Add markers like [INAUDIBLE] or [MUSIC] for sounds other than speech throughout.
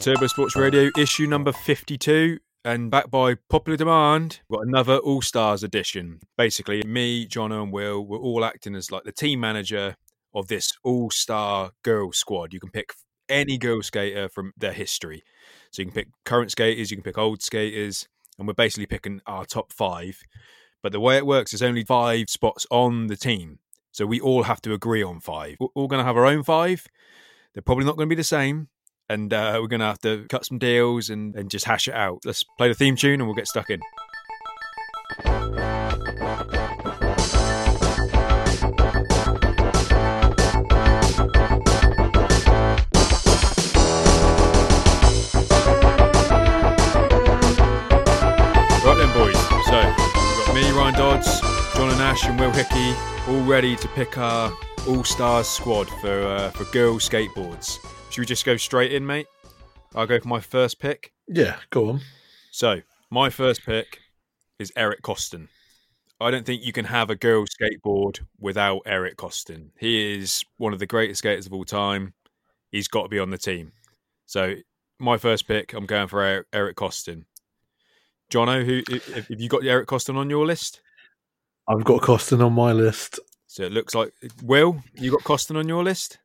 Turbo Sports Radio, issue number 52. And back by popular demand, we've got another All Stars edition. Basically, me, John, and Will, we're all acting as like the team manager of this All Star girl squad. You can pick any girl skater from their history. So you can pick current skaters, you can pick old skaters, and we're basically picking our top five. But the way it works is only five spots on the team. So we all have to agree on five. We're all going to have our own five. They're probably not going to be the same. And uh, we're going to have to cut some deals and, and just hash it out. Let's play the theme tune and we'll get stuck in. Right then, boys. So we've got me, Ryan Dodds, John and Ash, and Will Hickey all ready to pick our All Stars squad for uh, for girl skateboards. Should we just go straight in, mate? I'll go for my first pick. Yeah, go on. So my first pick is Eric Koston. I don't think you can have a girl skateboard without Eric Koston. He is one of the greatest skaters of all time. He's got to be on the team. So my first pick, I'm going for Eric, Koston. Jono, who have you got Eric Koston on your list? I've got Koston on my list. So it looks like Will, you got Koston on your list.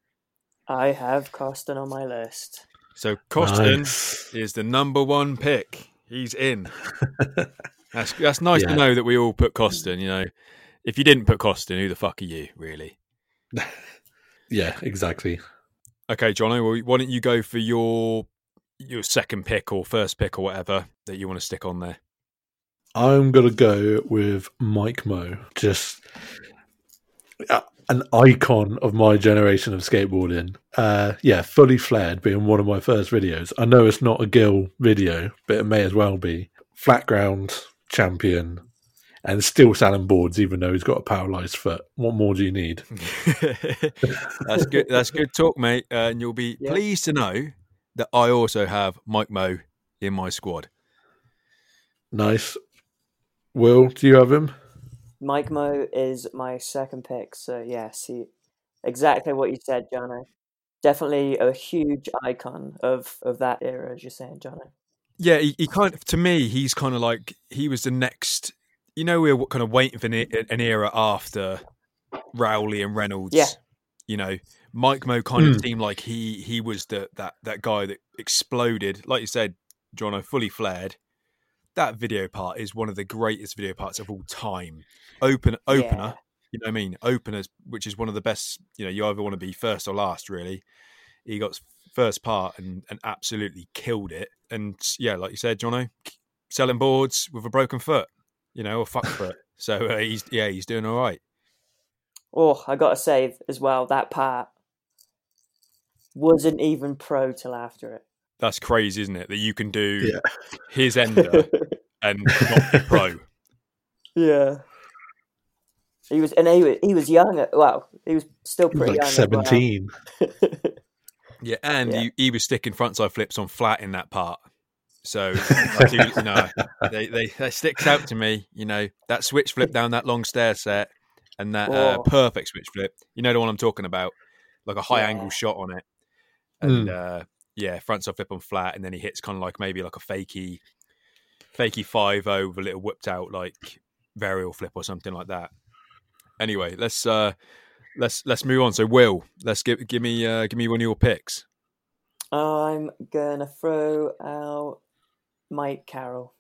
I have Koston on my list. So Koston Nice. is the number one pick. He's in. [LAUGHS] That's that's nice Yeah. to know that we all put Koston. You know, if you didn't put Koston, who the fuck are you, really? [LAUGHS] Yeah, exactly. Okay, Jono, well, why don't you go for your your second pick or first pick or whatever that you want to stick on there? I'm gonna go with Mike Mo. Just uh, an icon of my generation of skateboarding. Uh, yeah, fully flared being one of my first videos. I know it's not a Girl video, but it may as well be. Flat ground champion, and still selling boards, even though he's got a paralyzed foot. What more do you need? [LAUGHS] that's good. That's good talk, mate. Uh, and you'll be Yeah. pleased to know that I also have Mike Mo in my squad. Nice. Will, do you have him? Mike Mo is my second pick. So yes, he exactly what you said, Jono. Definitely a huge icon of of that era, as you're saying, Jono. Yeah, he, he kind of to me, he's kind of like he was the next. You know, we were kind of waiting for an, an era after Rowley and Reynolds. Yeah. You know, Mike Mo kind of Hmm. seemed like he he was the that that guy that exploded. Like you said, John, I fully flared. That video part is one of the greatest video parts of all time. Open opener, you know what I mean? Openers, which is one of the best. You know, you either want to be first or last, really. He got first part and, and absolutely killed it. And yeah, like you said, Jono, selling boards with a broken foot, you know, or fuck [LAUGHS] foot. So uh, he's yeah, he's doing all right. Oh, I gotta say as well that part wasn't even pro till after it. That's crazy, isn't it? That you can do Yeah. his ender [LAUGHS] and not be pro. yeah. He was, and he was, he was young. At, well, he was still He was pretty like young. as well. 17. [LAUGHS] Yeah, and Yeah. He, he was sticking frontside flips on flat in that part. So [LAUGHS] I do, you know, they, they that sticks out to me. You know, that switch flip down that long stair set and that uh, perfect switch flip. You know the one I'm talking about, like a high Yeah. angle shot on it, and uh, yeah, frontside flip on flat, and then he hits kind of like maybe like a fakey, fakey five o with a little whipped out like varial flip or something like that. Anyway, let's uh let's let's move on. So Will, let's give give me uh give me one of your picks. I'm gonna throw out Mike Carroll.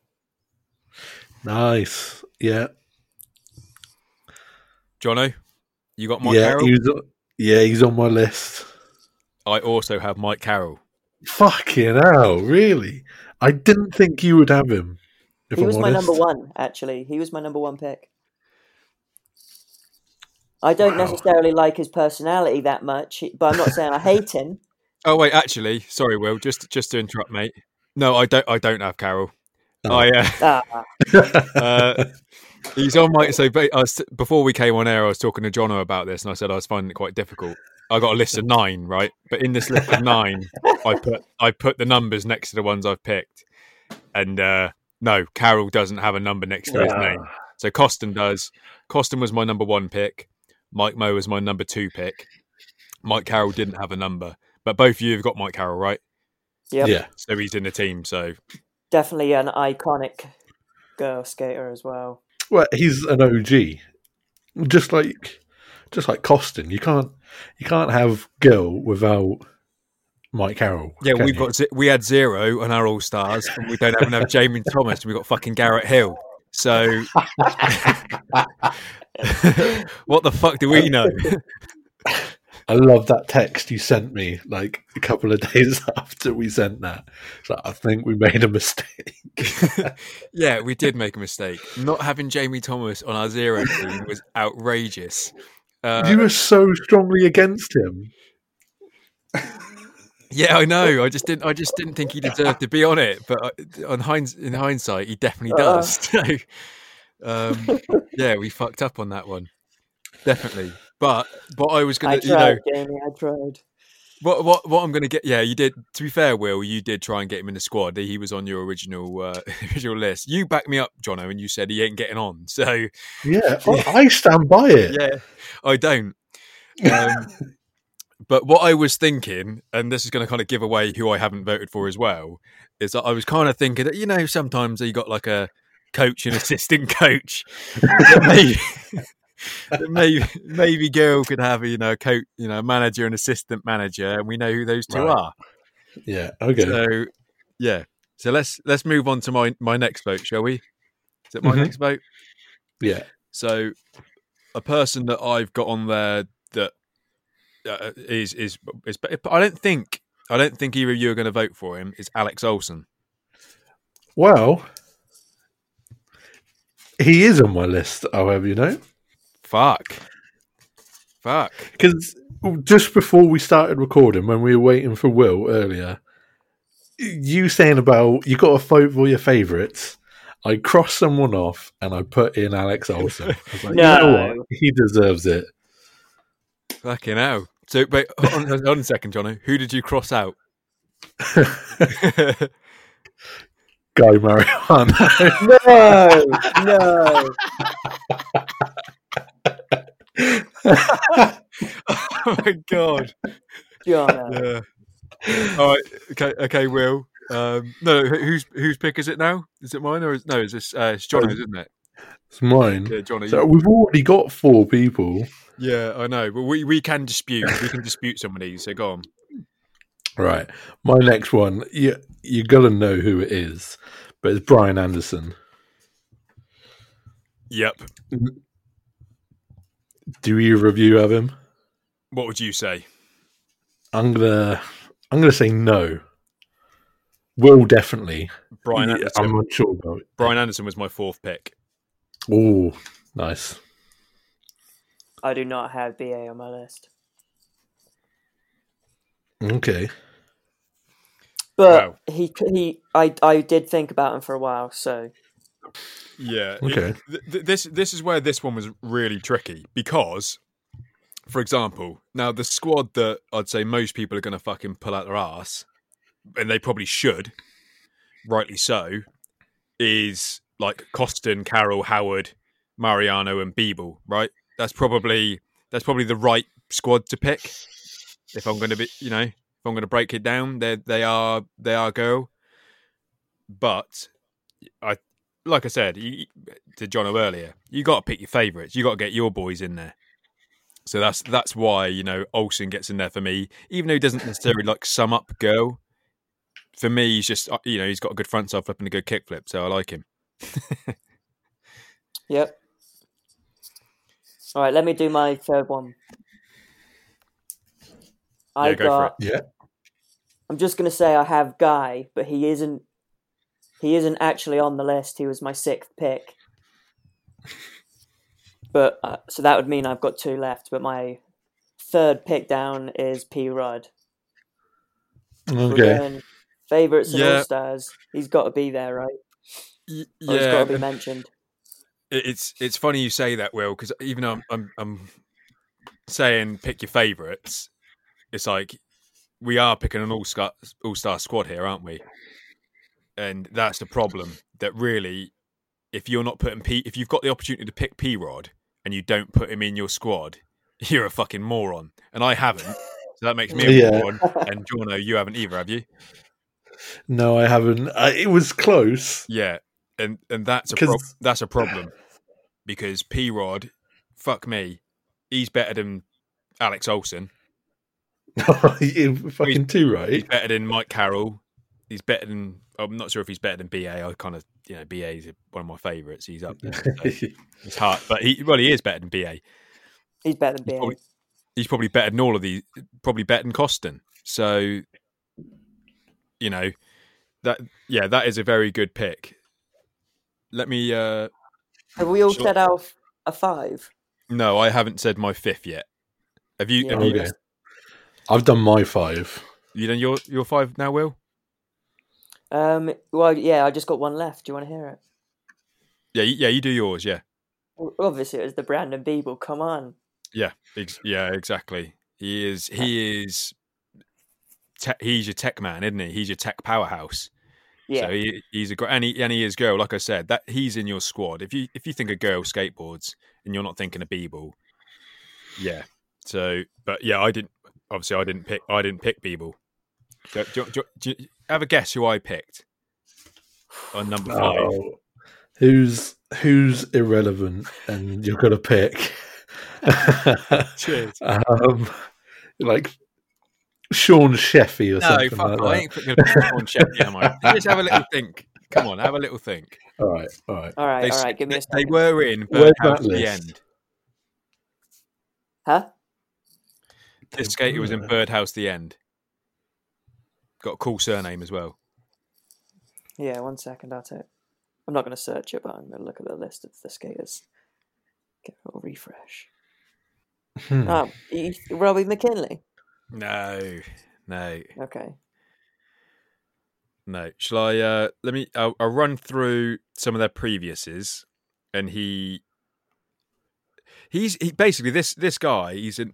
Nice. Yeah. Jono, you got Mike yeah, Carroll? he was, yeah, he's on my list. I also have Mike Carroll. Fucking hell, really? I didn't think you would have him. If he I'm was my number one, actually. He was my number one pick. I don't Wow. necessarily like his personality that much, but I'm not saying I hate him. Oh wait, actually, sorry, Will, just just to interrupt, mate. No, I don't. I don't have Carroll. Oh. I uh, Ah, [LAUGHS] uh, he's on my so ba- I was, before we came on air, I was talking to Jono about this, and I said I was finding it quite difficult. I got a list of nine, right? But in this list of nine, I put I put the numbers next to the ones I've picked, and uh, no, Carroll doesn't have a number next to his Ah. name. So Koston does. Koston was my number one pick. Mike Mo was my number two pick. Mike Carroll didn't have a number, but both of you have got Mike Carroll, right? Yep. Yeah. So he's in the team. So Definitely an iconic girl skater as well. Well, he's an OG, just like just like Koston. You can't you can't have girl without Mike Carroll. yeah, we've you? got we had zero on our all stars, and we don't even have [LAUGHS] Jamie Thomas. We've got fucking Garrett Hill. So [LAUGHS] [LAUGHS] [LAUGHS] what the fuck do we know? [LAUGHS] I love that text you sent me like a couple of [LAUGHS] days after we sent that. Like, I think we made a mistake. yeah, we did make a mistake. Not having Jamie Thomas on our zero team was outrageous. Uh, you were so strongly against him. Yeah, I know. I just didn't. I just didn't think he deserved to be on it. But uh, on hinds, in hindsight, he definitely Uh. does. So, um, [LAUGHS] yeah, we fucked up on that one, definitely. But what I was gonna, tried, you know, Jamie. I tried. what what what I'm gonna get. Yeah, you did. To be fair, Will, you did try and get him in the squad. He was on your original uh, [LAUGHS] original list. You backed me up, Jono, and you said he ain't getting on. So Yeah, [LAUGHS] I, I stand by it. yeah, I don't. Um, but what I was thinking, and this is going to kind of give away who I haven't voted for as well, is that I was kind of thinking that you know sometimes you got like a coach and assistant coach. that maybe, [LAUGHS] that maybe maybe girl could have a you know a coach, you know manager and assistant manager, and we know who those two Right. are. Yeah, okay. So yeah, so let's let's move on to my my next vote, shall we? Is it my Mhm. next vote? yeah. So, a person that I've got on there that uh, is is is, I don't think I don't think either of you are going to vote for him. Is Alex Olson? Well, he is on my list, however, you know. Fuck, fuck. Because just before we started recording, when we were waiting for Will earlier, you saying about you got to vote for your favourites. I crossed someone off and I put in Alex Olson. I was like, you know what? He deserves it. Fucking hell. So, but on, hold on a second, Johnny. Who did you cross out? [LAUGHS] [LAUGHS] Guy Mariano. No, no. [LAUGHS] oh my god. John. Yeah. All right. Okay. Okay. Will. Um, no. who- Whose whose pick is it now? Is it mine or is no? Is this uh, it's Johnny's, isn't it? it's mine. Yeah, Johnny. So we've already got four people. Yeah, I know, but we, we can dispute. We can dispute some of these. So go on. Right. My next one, you you gotta know who it is, but it's Brian Anderson. Yep. Do you review of him? What would you say? I'm gonna I'm gonna say no. Will definitely. Brian Anderson. I'm not sure about it. Brian Anderson was my fourth pick. Oh, nice. I do not have BA on my list. Okay. But Wow. he he I I did think about him for a while, so Yeah. Okay. th- th- this this is where this one was really tricky because, for example, now the squad that I'd say most people are going to fucking pull out their ass, and they probably should, rightly so, is like Koston, Carroll, Howard, Mariano, and Biebel. Right. That's probably that's probably the right squad to pick. If I'm going to be, you know, if I'm going to break it down, they they are they are go. but I like I said you, to John earlier, you got to pick your favourites. You got to get your boys in there. So that's that's why you know Olson gets in there for me, even though he doesn't necessarily like sum up girl. For me, he's just uh, you know he's got a good front side flip and a good kick flip, so I like him. [LAUGHS] yep. All right, let me do my third one. I Yeah, go for got. Yeah. I'm just gonna say I have Guy, but he isn't. He isn't actually on the list. He was my sixth pick. But uh, so that would mean I've got two left. But my third pick down is P Rod. We're Okay. favorites and Yeah. all stars. He's got to be there, right? Y- Or he's got to be mentioned. it's it's funny you say that, Will, because even though I'm, I'm I'm saying pick your favourites, it's like we are picking an all star all star squad here, aren't we? And that's the problem. That really, if you're not putting P, if you've got the opportunity to pick P Rod and you don't put him in your squad, [LAUGHS] you're a fucking moron. And I haven't, so that makes me a Yeah. moron. And Jorno, you haven't either, have you? No, I haven't. Uh, it was close. Yeah, and and that's a pro- that's a problem because P Rod, fuck me, he's better than Alex Olson. [LAUGHS] You fucking two, He's right? He's better than Mike Carroll. He's better than. I'm not sure if he's better than BA. I kind of, you know, BA is one of my favourites. He's up there. so [LAUGHS] it's hard, but he well, he is better than BA. He's better than He's BA. probably, he's probably better than all of these. Probably better than Koston. So, you know, that yeah, that is a very good pick. Let me. uh Have we all Sure. said our f- a five? No, I haven't said my fifth yet. Have you? Yeah. Have you, okay. I've done my five. you done your your five now, Will? Um. Well, yeah. I just got one left. Do you want to hear it? Yeah, yeah. You do yours. Yeah, Well, Obviously, it was the Brandon Biebel. Come on. yeah, ex- yeah. Exactly. He is. He is. Te- he's your tech man, isn't he? He's your tech powerhouse. Yeah. So he, he's a great, and he, and he is girl. Like I said, that he's in your squad. If you if you think of girl skateboards and you're not thinking of Biebel, yeah. So, but yeah, I didn't. Obviously, I didn't pick. I didn't pick Biebel. Do, do, do, do you have a guess who I picked on number five? Oh, who's who's irrelevant and you're gonna pick? [LAUGHS] Cheers. [LAUGHS] um, like Sean Sheffey or No, something fuck. like off. I ain't putting a pick on Sheffield, am I? [LAUGHS] Just have a little think. Come on, have a little think. All right, all right. all right. They, all right. Give me a they second. were in Where's Birdhouse that at the end. Huh? This skater was in Birdhouse the end. Got a cool surname as well. Yeah. One second. I'll take. I'm not going to search it, but I'm going to look at the list of the skaters. Get a little refresh. Hmm. Ah, Robbie McKinley. No, no, Okay. no. Shall I? Uh, let me. I'll, I'll run through some of their previous's, and he. He's he basically this this guy. He's an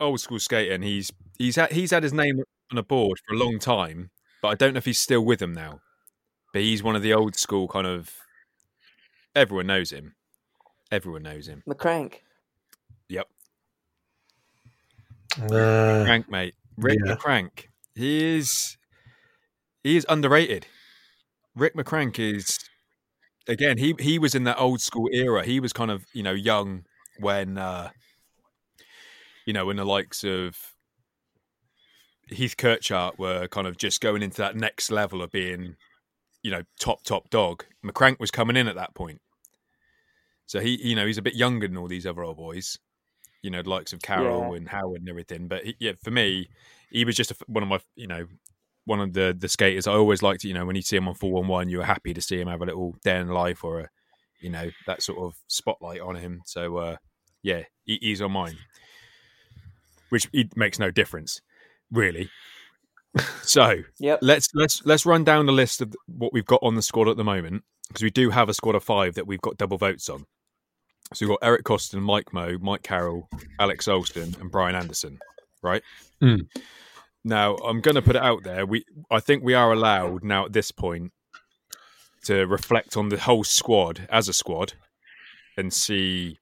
old school skater, and he's he's had he's had his name on a board for a long time, but I don't know if he's still with them now. But he's one of the old school kind of. Everyone knows him. Everyone knows him. McCrank. Yep. Uh, Crank, mate. Rick yeah. McCrank. He is he is underrated. Rick McCrank is again, he he was in that old school era. He was kind of, you know, young when uh you know, when the likes of Heath Kirchart were kind of just going into that next level of being, you know, top top dog. McCrank was coming in at that point. So he, you know, he's a bit younger than all these other old boys. You know, the likes of Carroll Yeah. and Howard and everything. But he, yeah, for me, he was just a, one of my, you know, one of the the skaters. I always liked, you know, when you see him on four one one, you were happy to see him have a little day in life or a, you know, that sort of spotlight on him. So uh, yeah, he, he's on mine, which it makes no difference, really. [LAUGHS] so Yep. let's let's let's run down the list of what we've got on the squad at the moment because we do have a squad of five that we've got double votes on. So we've got Eric Koston, Mike Mo, Mike Carroll, Alex Olson, and Brian Anderson, right? Mm. Now I'm going to put it out there. We I think we are allowed now at this point to reflect on the whole squad as a squad and see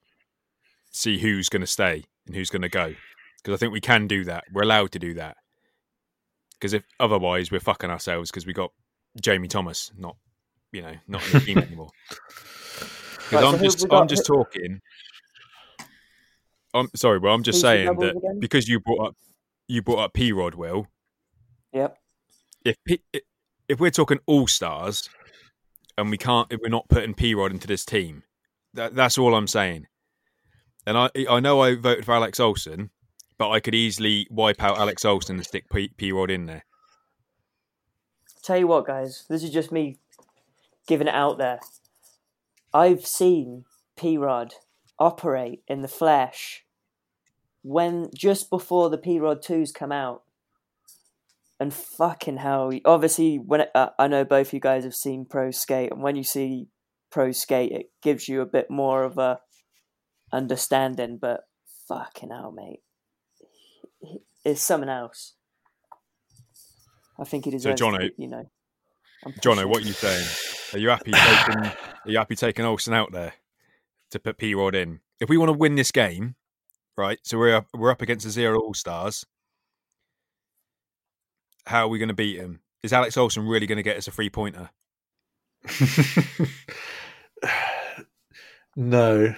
see who's going to stay and who's going to go because I think we can do that. We're allowed to do that because if otherwise we're fucking ourselves because we got Jamie Thomas not you know not in the team [LAUGHS] anymore. Because Right, I'm who just have we got? I'm just talking. I'm sorry, but I'm just Who's saying that again? because you brought up you brought up P Rod Will. Yep. If P, if we're talking all stars, and we can't if we're not putting P Rod into this team, that, that's all I'm saying. And I I know I voted for Alex Olson, but I could easily wipe out Alex Olson and stick P Rod in there. Tell you what, guys, this is just me giving it out there. I've seen P Rod operate in the flesh when just before the P Rod twos come out, and fucking hell, obviously when it, uh, I know both of you guys have seen pro skate, and when you see pro skate, it gives you a bit more of a understanding. But fucking hell, mate, He- it's something else. I think he deserves. to Jono- be, you know, I'm Jono, what are you saying? Are you happy taking [SIGHS] Are you happy taking Olson out there to put P Rod in? If we want to win this game, right? So we're up, we're up against the zero All Stars. How are we going to beat him? is Alex Olson really going to get us a three pointer? [LAUGHS] no.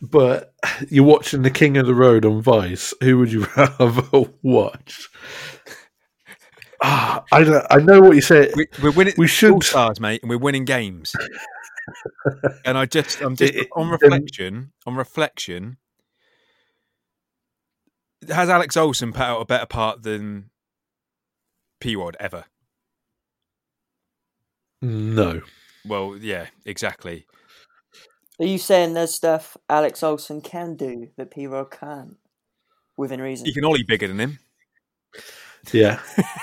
But you're watching The King of the Road on Vice. Who would you [LAUGHS] rather watch? Ah, I don't, I know what you say. We, we're winning. We should- stars, mate, and we're winning games. [LAUGHS] and I just, I'm just It- on reflection. On reflection, has Alex Olson put out a better part than P Rod ever? No. Well, yeah, exactly. Are you saying there's stuff Alex Olson can do that P Rod can't? Within reason. He can ollie bigger than him. Yeah.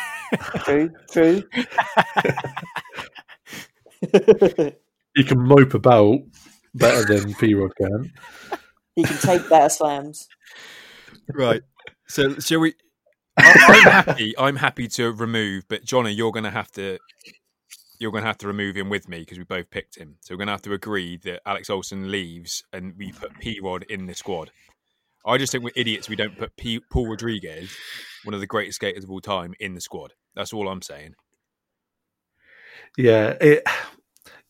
[LAUGHS] True, true. [LAUGHS] He can mope about better than P Rod can. he can take better slams. Right. So, shall we? I- [LAUGHS] I'm happy. I'm happy to remove, but Johnny, you're going to have to. You're going to have to remove him with me because we both picked him. So we're going to have to agree that Alex Olson leaves and we put [SIGHS] P Rod in the squad. I just think we're idiots. We don't put P- Paul Rodriguez, one of the greatest skaters of all time, in the squad. That's all I'm saying. Yeah, it.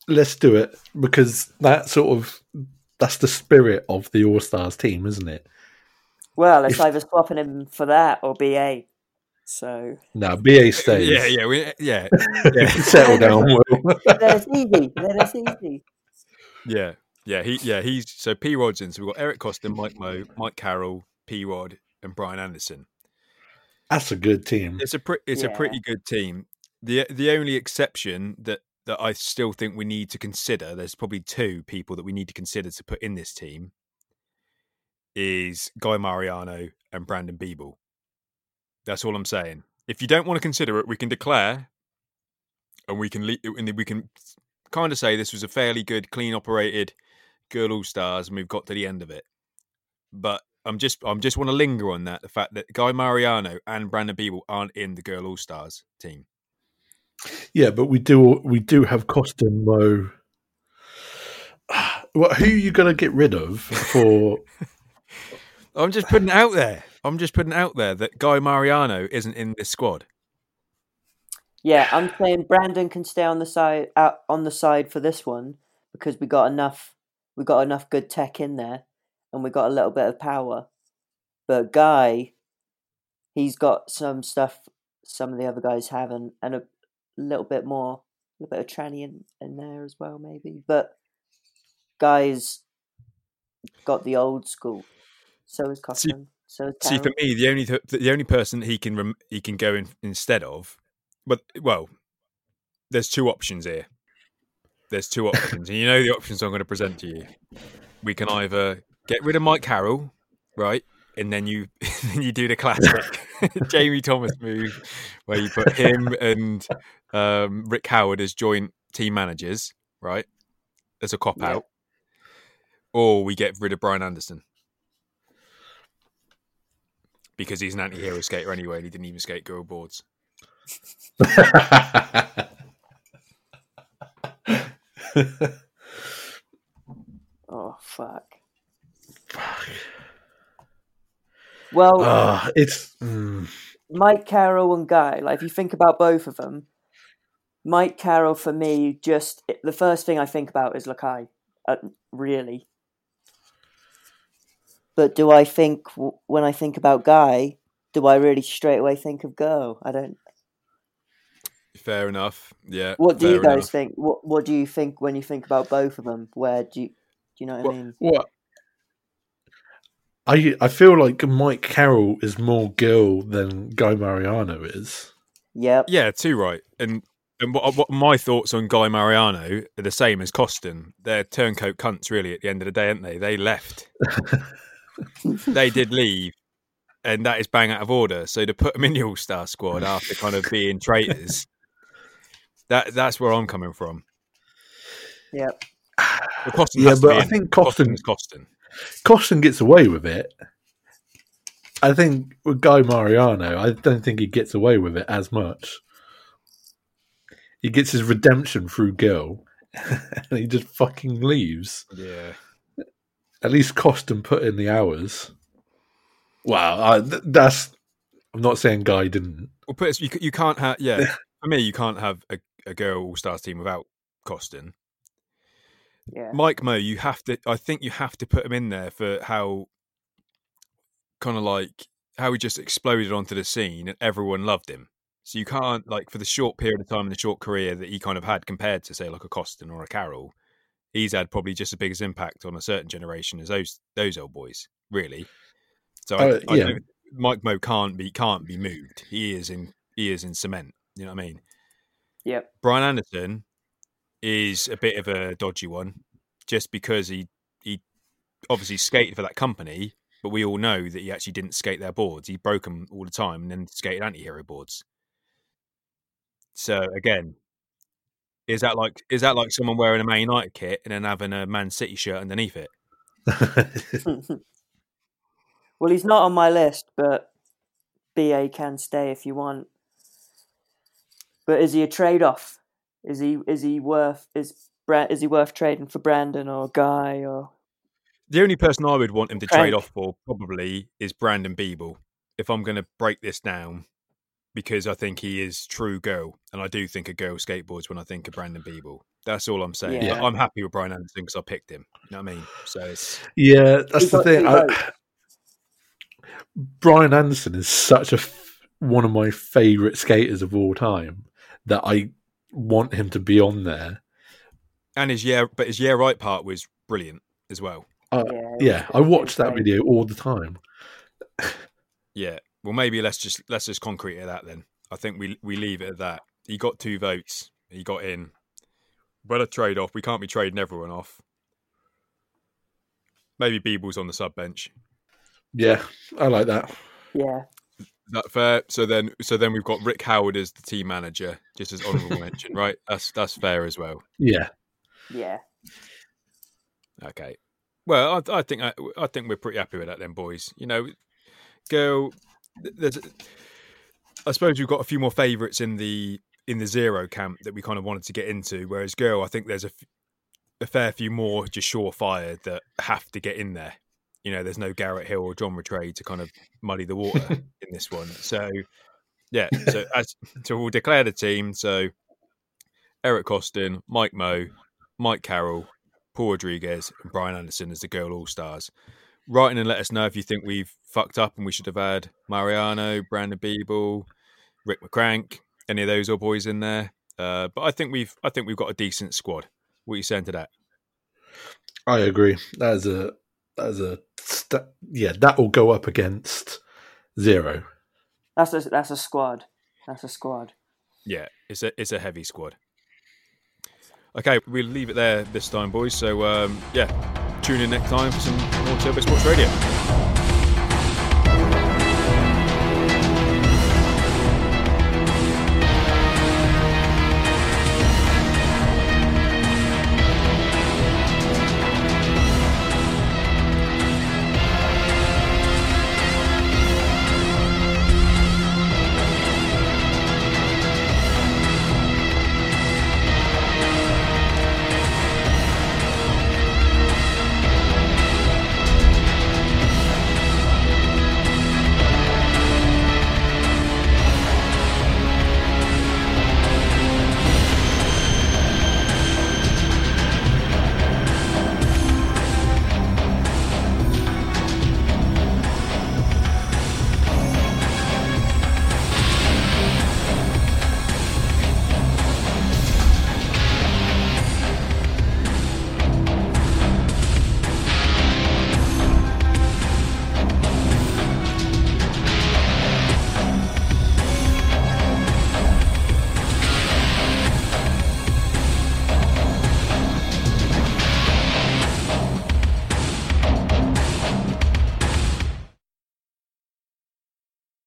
Let's do it because that sort of that's the spirit of the All Stars team, isn't it? Well, it's If- either swapping him for that or BA. So No, BA stays. Yeah, yeah, we, yeah, yeah, [LAUGHS] Settle down, [LAUGHS] Will. then it's easy. Then it's easy. yeah, yeah. He, yeah, he's so P Rod's in. So we've got Eric Costin, Mike Mo, Mike Carroll, P Rod, and Brian Anderson. That's a good team. It's a pre- it's Yeah. a pretty good team. the The only exception that that I still think we need to consider, there's probably two people that we need to consider to put in this team, is Guy Mariano and Brandon Biebel. That's all I'm saying. If you don't want to consider it, we can declare, and we can le- and we can kind of say this was a fairly good, clean operated girl all stars, and we've got to the end of it. But I'm just I'm just want to linger on that the fact that Guy Mariano and Brandon Biebel aren't in the girl all stars team. Yeah, but we do we do have Koston Mo. [SIGHS] What? Who are you going to get rid of for? [LAUGHS] I'm just putting it out there. I'm just putting it out there that Guy Mariano isn't in this squad. Yeah, I'm saying Brandon can stay on the side out on the side for this one because we got enough we got enough good tech in there and we got a little bit of power. But Guy he's got some stuff some of the other guys haven't and a little bit more a little bit of tranny in, in there as well maybe. But Guy's got the old school. So is Koston. So See, for me, the only th- the only person he can rem- he can go in instead of, but well, there's two options here. There's two options, and you know the options I'm going to present to you. We can either get rid of Mike Carroll, right, and then you [LAUGHS] then you do the classic [LAUGHS] Jamie Thomas move, where you put him and um, Rick Howard as joint team managers, right, as a cop Yeah. out, or we get rid of Brian Anderson because he's an anti-hero skater anyway, and he didn't even skate girl boards. [LAUGHS] Oh fuck. Well, Ah, it's mm, Mike Carroll and Guy, like if you think about both of them, Mike Carroll for me, just the first thing I think about is Lakai, uh, really. But do I think when I think about Guy, do I really straight away think of girl? I don't. Fair enough. Yeah. What do you guys enough. think? What What do you think when you think about both of them? Where do you do you know what Well, I mean? what I I feel like Mike Carroll is more girl than Guy Mariano is. Yep. Yeah, too right. And and what, what my thoughts on Guy Mariano are the same as Koston. They're turncoat cunts, really. At the end of the day, aren't they? They left. [LAUGHS] they did leave, and that is bang out of order. So to put them in the All Star squad after kind of being traitors, that that's where I'm coming from. Yep. But Koston Yeah, but I in. think Koston Koston's Koston. Koston gets away with it. I think with Guy Mariano, I don't think he gets away with it as much. He gets his redemption through Girl, [LAUGHS] and he just fucking leaves. Yeah. At least Koston put in the hours. Wow, I, th- that's I'm not saying Guy didn't. Well, put it, you, you can't have yeah. [LAUGHS] for me, you can't have a, a girl All Stars team without Koston. Yeah. Mike Mo, you have to. I think you have to put him in there for how kind of like how he just exploded onto the scene and everyone loved him. So you can't like for the short period of time in the short career that he kind of had compared to say like a Koston or a Carroll, he's had probably just as big as impact on a certain generation as those those old boys, really. So I, Uh, I yeah. don't- Mike Mo can't be can't be moved. He is in he is in cement. You know what I mean? Yeah. Brian Anderson is a bit of a dodgy one, just because he he obviously skated for that company, but we all know that he actually didn't skate their boards. He broke them all the time and then skated anti-hero boards. So again, is that like is that like someone wearing a Man United kit and then having a Man City shirt underneath it? [LAUGHS] well, he's not on my list, but BA can stay if you want. But is he a trade off? Is he is he worth is is he worth trading for Brandon or Guy or The only person I would want him to trade off for probably is Brandon Biebel. If I'm going to break this down, because I think he is true girl, and I do think a girl skateboards when I think of Brandon Biebel. That's all I'm saying. Yeah. I'm happy with Brian Anderson because I picked him. You know what I mean? So it's yeah, that's the got thing. I. Brian Anderson is such a f- one of my favorite skaters of all time that I want him to be on there. and his yeah, but his yeah right part was brilliant as well. Uh, yeah? yeah, I was watch that video all the time. Yeah. Well, maybe let's just let's just concrete it that then. I think we we leave it at that. He got two votes. He got in. But a trade off. We can't be trading everyone off. Maybe Biebel's on the sub bench. Yeah, I like that. Yeah, Is that fair? So then, so then we've got Rick Howard as the team manager, just as honourable [LAUGHS] mention, right? That's that's fair as well. Yeah, yeah. Okay. Well, I, I think I, I think we're pretty happy with that, then, boys. You know, girl. Th- There's, I suppose we've got a few more favourites in the in the zero camp that we kind of wanted to get into. Whereas girl, I think there's a, f- a fair few more just surefire that have to get in there. You know, there's no Garrett Hill or John Rattray to kind of muddy the water [LAUGHS] in this one. So, yeah. So as so we'll declare the team. So Eric Koston, Mike Mo, Mike Carroll, Paul Rodriguez, and Brian Anderson as the girl all stars. Write in and let us know if you think we've fucked up and we should have had Mariano, Brandon Biebel, Rick McCrank, any of those old boys in there. Uh, but I think we've I think we've got a decent squad. What are you saying to that? I agree. That is a that is a st- yeah. That will go up against zero. That's a that's a squad. That's a squad. Yeah, it's a it's a heavy squad. Okay, we'll leave it there this time, boys. So um, yeah, tune in next time for some more Turbo Sports Radio.